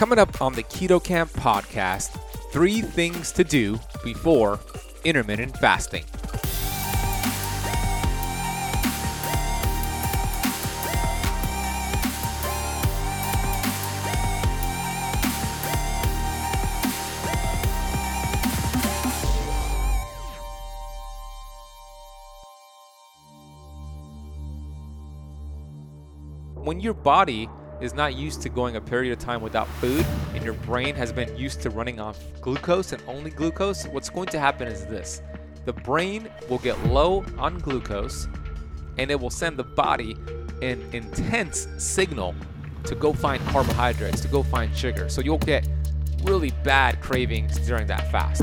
Coming up on the Keto Kamp podcast, three things to do before intermittent fasting. When your body is not used to going a period of time without food and your brain has been used to running off glucose and only glucose, what's going to happen is this the brain will get low on glucose and it will send the body an intense signal to go find carbohydrates, to go find sugar. So you'll get really bad cravings during that fast.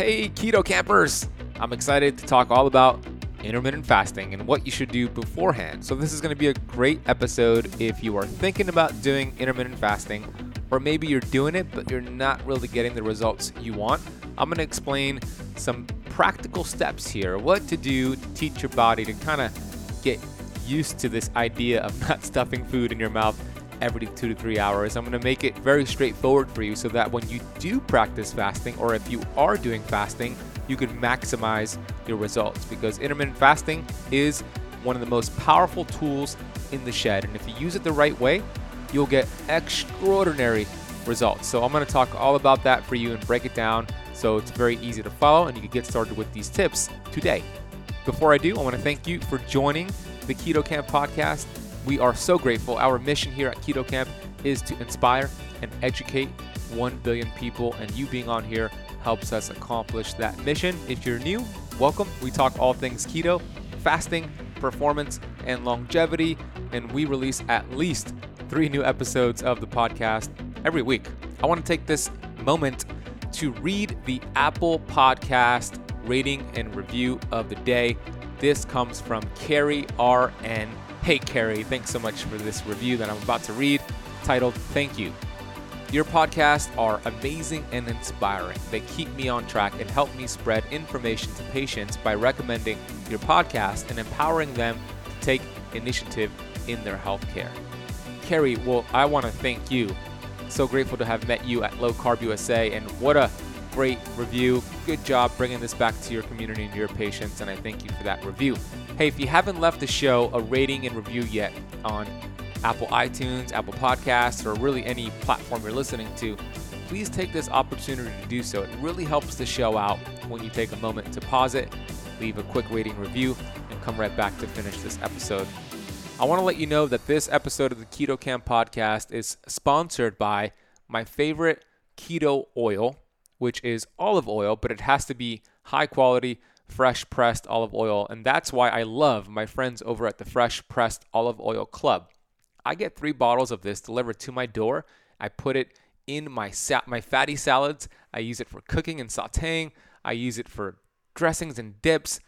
Hey, keto campers! I'm excited to talk all about intermittent fasting and what you should do beforehand. So, this is going to be a great episode if you are thinking about doing intermittent fasting, or maybe you're doing it but you're not really getting the results you want. I'm going to explain some practical steps here what to do to teach your body to kind of get used to this idea of not stuffing food in your mouth every two to three hours. I'm going to make it very straightforward for you so that when you do practice fasting, or if you are doing fasting, you can maximize your results because intermittent fasting is one of the most powerful tools in the shed. And if you use it the right way, you'll get extraordinary results. So I'm going to talk all about that for you and break it down so it's very easy to follow and you can get started with these tips today. Before I do, I want to thank you for joining the Keto Kamp podcast. We are so grateful. Our mission here at Keto Kamp is to inspire and educate 1 billion people, and you being on here helps us accomplish that mission. If you're new, welcome. We talk all things keto, fasting, performance, and longevity, and we release at least three new episodes of the podcast every week. I want to take this moment to read the Apple Podcast rating and review of the day. This comes from Carrie RN. Hey, Carrie, thanks so much for this review that I'm about to read titled Thank You. Your podcasts are amazing and inspiring. They keep me on track and help me spread information to patients by recommending your podcast and empowering them to take initiative in their healthcare. Carrie, well, I want to thank you. So grateful to have met you at Low Carb USA, and what a great review. Good job bringing this back to your community and your patients, and I thank you for that review. Hey, if you haven't left the show a rating and review yet on Apple iTunes, Apple Podcasts, or really any platform you're listening to, please take this opportunity to do so. It really helps the show out when you take a moment to pause it, leave a quick rating review, and come right back to finish this episode. I want to let you know that this episode of the Keto Kamp podcast is sponsored by my favorite keto oil, which is olive oil, but it has to be high quality, fresh pressed olive oil. And that's why I love my friends over at the Fresh Pressed Olive Oil Club. I get three bottles of this delivered to my door. I put it in my sa- my fatty salads. I use it for cooking and sautéing. I use it for dressings and dips.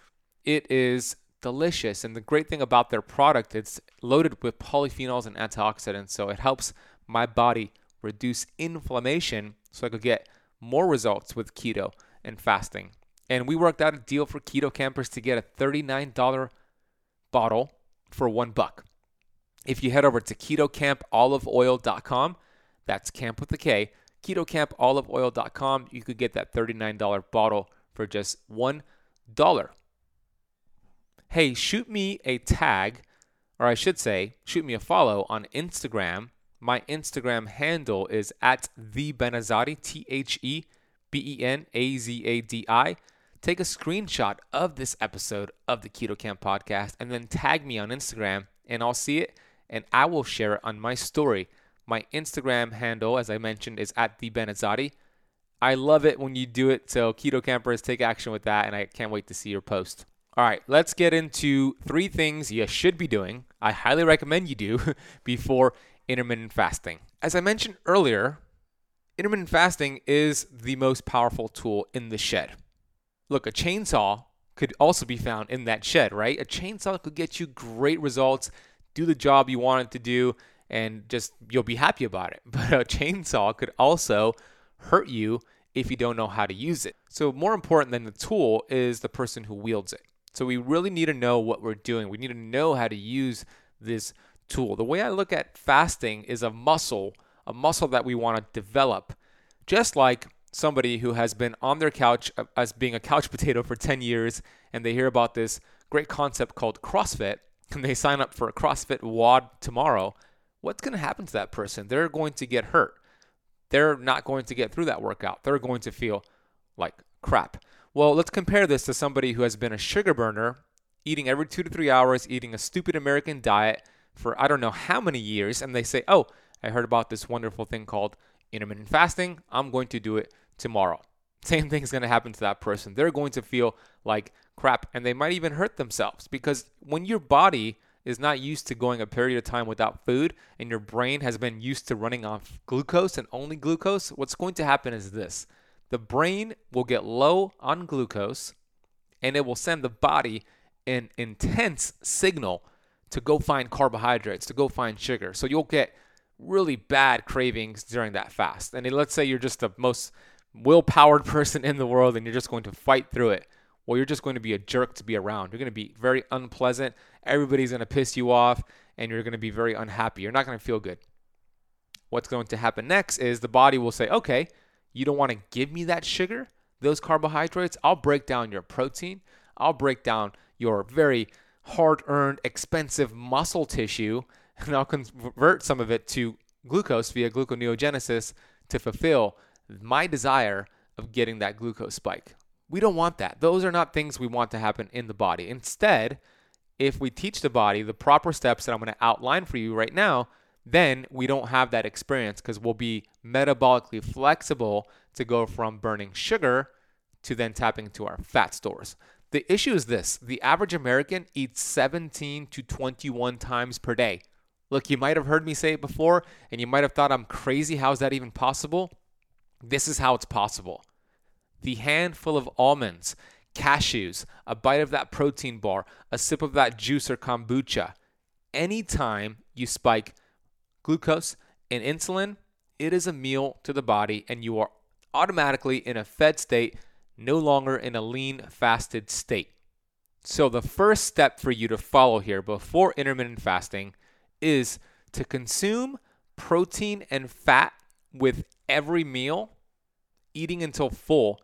It is delicious. And the great thing about their product, it's loaded with polyphenols and antioxidants. So it helps my body reduce inflammation so I could get more results with keto and fasting. And we worked out a deal for keto campers to get a $39 bottle for one buck. If you head over to ketokampoliveoil.com, that's camp with a K, ketokampoliveoil.com, you could get that $39 bottle for just $1 hey, shoot me a tag, or I should say, shoot me a follow on Instagram. My Instagram handle is at the Benazadi, T H E B E N A Z A D I. Take a screenshot of this episode of the Keto Kamp podcast and then tag me on Instagram, and I'll see it and I will share it on my story. My Instagram handle, as I mentioned, is at the Benazadi. I love it when you do it. So, Keto Campers, take action with that, and I can't wait to see your post. All right, let's get into three things you should be doing. I highly recommend you do before intermittent fasting. As I mentioned earlier, intermittent fasting is the most powerful tool in the shed. Look, a chainsaw could also be found in that shed, right? A chainsaw could get you great results, do the job you want it to do, and just you'll be happy about it. But a chainsaw could also hurt you if you don't know how to use it. So, more important than the tool is the person who wields it. So, we really need to know what we're doing. We need to know how to use this tool. The way I look at fasting is a muscle, a muscle that we want to develop. Just like somebody who has been on their couch uh, as being a couch potato for 10 years and they hear about this great concept called CrossFit and they sign up for a CrossFit WOD tomorrow, what's going to happen to that person? They're going to get hurt. They're not going to get through that workout. They're going to feel like crap. Well, let's compare this to somebody who has been a sugar burner, eating every two to three hours, eating a stupid American diet for I don't know how many years, and they say, Oh, I heard about this wonderful thing called intermittent fasting. I'm going to do it tomorrow. Same thing is going to happen to that person. They're going to feel like crap and they might even hurt themselves because when your body is not used to going a period of time without food and your brain has been used to running off glucose and only glucose, what's going to happen is this the brain will get low on glucose and it will send the body an intense signal to go find carbohydrates, to go find sugar. So you'll get really bad cravings during that fast. And let's say you're just the most will-powered person in the world and you're just going to fight through it. Well, you're just going to be a jerk to be around. You're going to be very unpleasant. Everybody's going to piss you off and you're going to be very unhappy. You're not going to feel good. What's going to happen next is the body will say, okay, you don't want to give me that sugar, those carbohydrates. I'll break down your protein. I'll break down your very hard earned, expensive muscle tissue, and I'll convert some of it to glucose via gluconeogenesis to fulfill my desire of getting that glucose spike. We don't want that. Those are not things we want to happen in the body. Instead, if we teach the body the proper steps that I'm going to outline for you right now, then we don't have that experience because we'll be metabolically flexible to go from burning sugar to then tapping into our fat stores. The issue is this the average American eats 17 to 21 times per day. Look, you might have heard me say it before, and you might have thought I'm crazy. How is that even possible? This is how it's possible. The handful of almonds, cashews, a bite of that protein bar, a sip of that juice or kombucha, anytime you spike glucose and insulin, it is a meal to the body, and you are automatically in a fed state no longer in a lean, fasted state. So, the first step for you to follow here before intermittent fasting is to consume protein and fat with every meal, eating until full,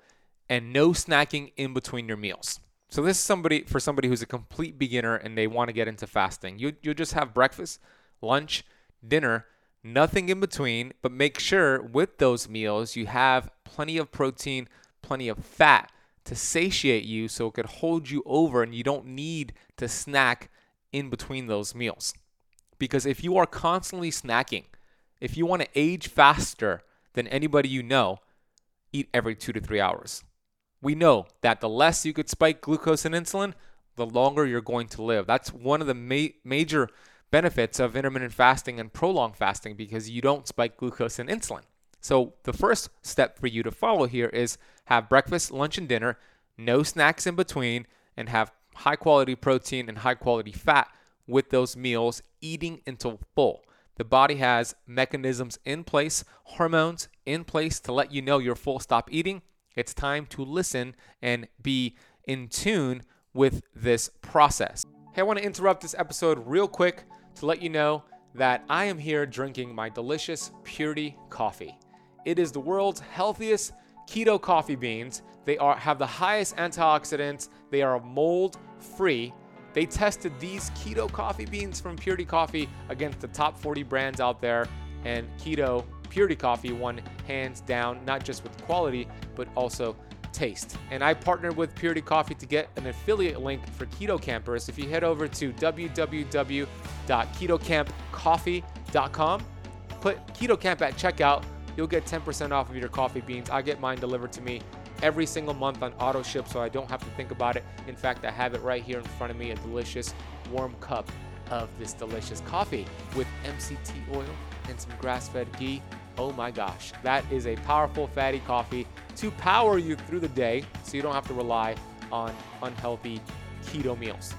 and no snacking in between your meals. So this is somebody for somebody who's a complete beginner and they want to get into fasting. You you just have breakfast, lunch, dinner, nothing in between, but make sure with those meals you have plenty of protein, plenty of fat to satiate you so it could hold you over and you don't need to snack in between those meals. Because if you are constantly snacking, if you want to age faster than anybody you know, eat every two to three hours. We know that the less you could spike glucose and insulin, the longer you're going to live. That's one of the ma- major benefits of intermittent fasting and prolonged fasting because you don't spike glucose and insulin. So, the first step for you to follow here is have breakfast, lunch, and dinner, no snacks in between, and have high quality protein and high quality fat with those meals, eating until full. The body has mechanisms in place, hormones in place to let you know you're full, stop eating. It's time to listen and be in tune with this process. Hey, I want to interrupt this episode real quick to let you know that I am here drinking my delicious Purity coffee. It is the world's healthiest keto coffee beans. They are have the highest antioxidants. They are mold free. They tested these keto coffee beans from Purity Coffee against the top 40 brands out there, and keto Purity Coffee won hands down, not just with quality, but also taste. And I partnered with Purity Coffee to get an affiliate link for Keto Campers. If you head over to www.ketokampcoffee.com, put Keto Kamp at checkout, you'll get 10% off of your coffee beans. I get mine delivered to me every single month on auto ship so I don't have to think about it. In fact, I have it right here in front of me a delicious warm cup of this delicious coffee with MCT oil and some grass fed ghee. Oh my gosh, that is a powerful fatty coffee to power you through the day so you don't have to rely on unhealthy keto meals.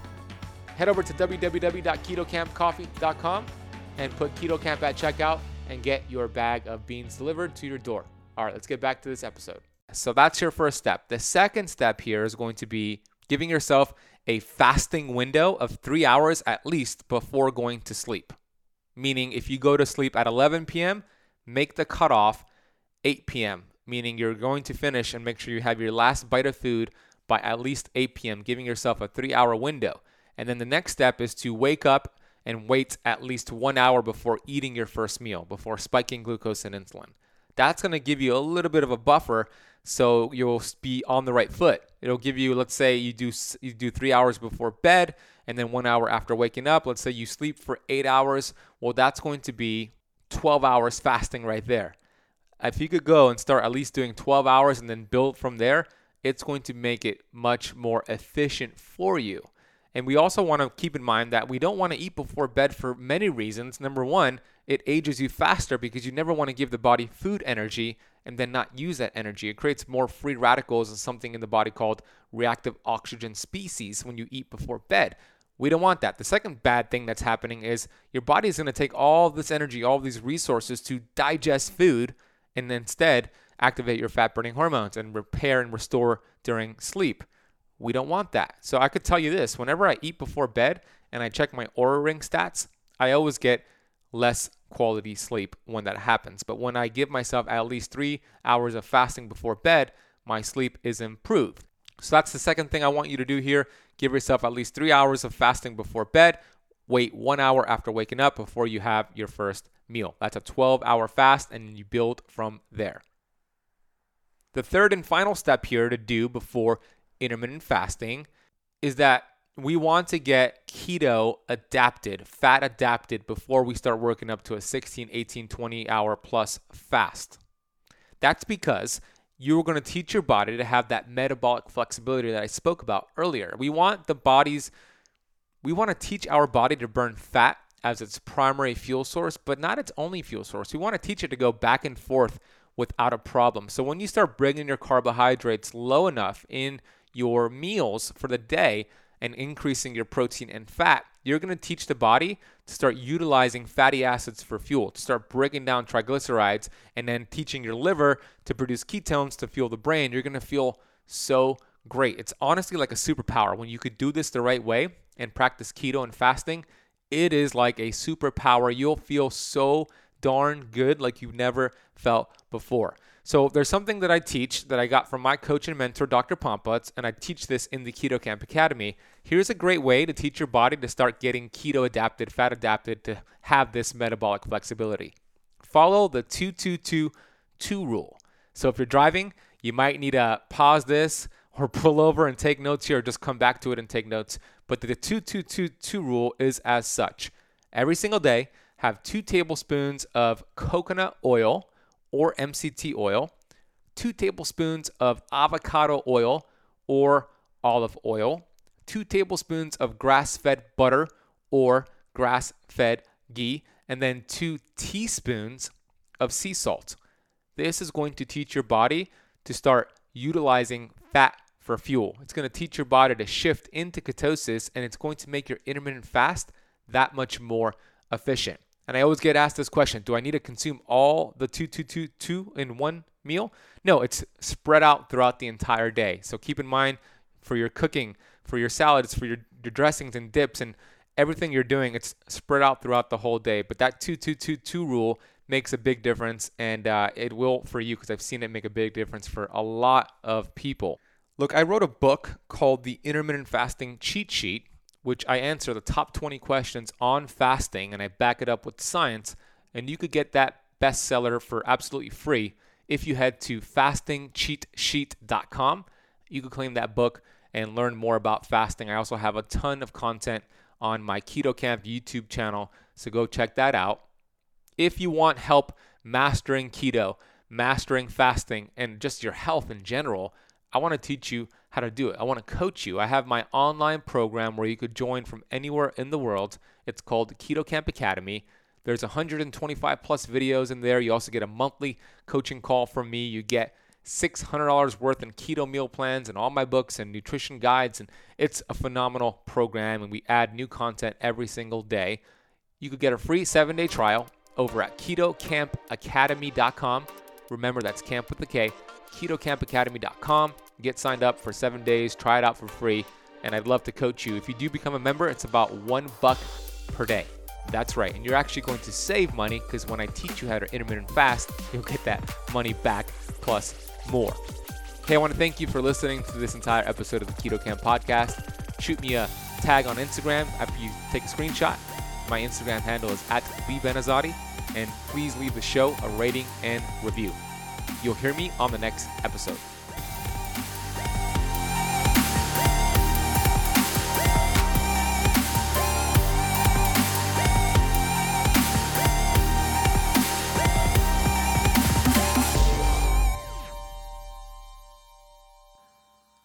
Head over to www.ketokampcoffee.com and put Keto Kamp at checkout and get your bag of beans delivered to your door. All right, let's get back to this episode. So that's your first step. The second step here is going to be giving yourself a fasting window of three hours at least before going to sleep. Meaning, if you go to sleep at 11 p.m., make the cutoff 8 p.m., meaning you're going to finish and make sure you have your last bite of food by at least 8 p.m., giving yourself a three hour window. And then the next step is to wake up and wait at least one hour before eating your first meal, before spiking glucose and insulin. That's going to give you a little bit of a buffer so you'll be on the right foot. It'll give you, let's say you do you do 3 hours before bed and then 1 hour after waking up. Let's say you sleep for 8 hours. Well, that's going to be 12 hours fasting right there. If you could go and start at least doing 12 hours and then build from there, it's going to make it much more efficient for you. And we also want to keep in mind that we don't want to eat before bed for many reasons. Number one, it ages you faster because you never want to give the body food energy and then not use that energy. It creates more free radicals and something in the body called reactive oxygen species when you eat before bed. We don't want that. The second bad thing that's happening is your body is going to take all this energy, all these resources to digest food and instead activate your fat burning hormones and repair and restore during sleep. We don't want that. So I could tell you this whenever I eat before bed and I check my Oura ring stats, I always get less quality sleep when that happens. But when I give myself at least three hours of fasting before bed, my sleep is improved. So that's the second thing I want you to do here. Give yourself at least three hours of fasting before bed. Wait one hour after waking up before you have your first meal. That's a 12 hour fast, and you build from there. The third and final step here to do before intermittent fasting is that we want to get keto adapted, fat adapted before we start working up to a 16, 18, 20 hour plus fast. That's because you're going to teach your body to have that metabolic flexibility that I spoke about earlier. We want the body's we want to teach our body to burn fat as its primary fuel source, but not its only fuel source. We want to teach it to go back and forth without a problem. So when you start bringing your carbohydrates low enough in your meals for the day and increasing your protein and fat, you're going to teach the body to start utilizing fatty acids for fuel, to start breaking down triglycerides, and then teaching your liver to produce ketones to fuel the brain. You're going to feel so great. It's honestly like a superpower. When you could do this the right way and practice keto and fasting, it is like a superpower. You'll feel so darn good like you've never felt before. So there's something that I teach that I got from my coach and mentor, Dr. Pompa, and I teach this in the Keto Kamp Academy. Here's a great way to teach your body to start getting keto adapted, fat adapted, to have this metabolic flexibility. Follow the 2222 rule. So if you're driving, you might need to pause this or pull over and take notes here, or just come back to it and take notes. But the 2222 rule is as such every single day, have two tablespoons of coconut oil or MCT oil, two tablespoons of avocado oil or olive oil, two tablespoons of grass fed butter or grass fed ghee, and then two teaspoons of sea salt. This is going to teach your body to start utilizing fat for fuel. It's going to teach your body to shift into ketosis and it's going to make your intermittent fast that much more efficient. And I always get asked this question Do I need to consume all the 2222 in one meal? No, it's spread out throughout the entire day. So keep in mind for your cooking, for your salads, for your, your dressings and dips, and everything you're doing, it's spread out throughout the whole day. But that 2222 rule makes a big difference, and uh, it will for you because I've seen it make a big difference for a lot of people. Look, I wrote a book called The Intermittent Fasting Cheat Sheet which I answer the top 20 questions on fasting and I back it up with science. And you could get that bestseller for absolutely free if you head to fastingcheatsheet.com. You could claim that book and learn more about fasting. I also have a ton of content on my Keto Kamp YouTube channel, so go check that out. If you want help mastering keto, mastering fasting, and just your health in general, I want to teach you how to do it. I want to coach you. I have my online program where you could join from anywhere in the world. It's called Keto Kamp Academy. There's 125 plus videos in there. You also get a monthly coaching call from me. You get $600 worth in keto meal plans and all my books and nutrition guides. And it's a phenomenal program, and we add new content every single day. You could get a free seven day trial over at ketokampacademy.com. Remember, that's camp with the K, ketokampacademy.com. Get signed up for seven days, try it out for free, and I'd love to coach you. If you do become a member, it's about one buck per day. That's right, and you're actually going to save money because when I teach you how to intermittent fast, you'll get that money back plus more. Hey, I want to thank you for listening to this entire episode of the Keto Kamp podcast. Shoot me a tag on Instagram after you take a screenshot. My Instagram handle is at Lee and please leave the show a rating and review. You'll hear me on the next episode.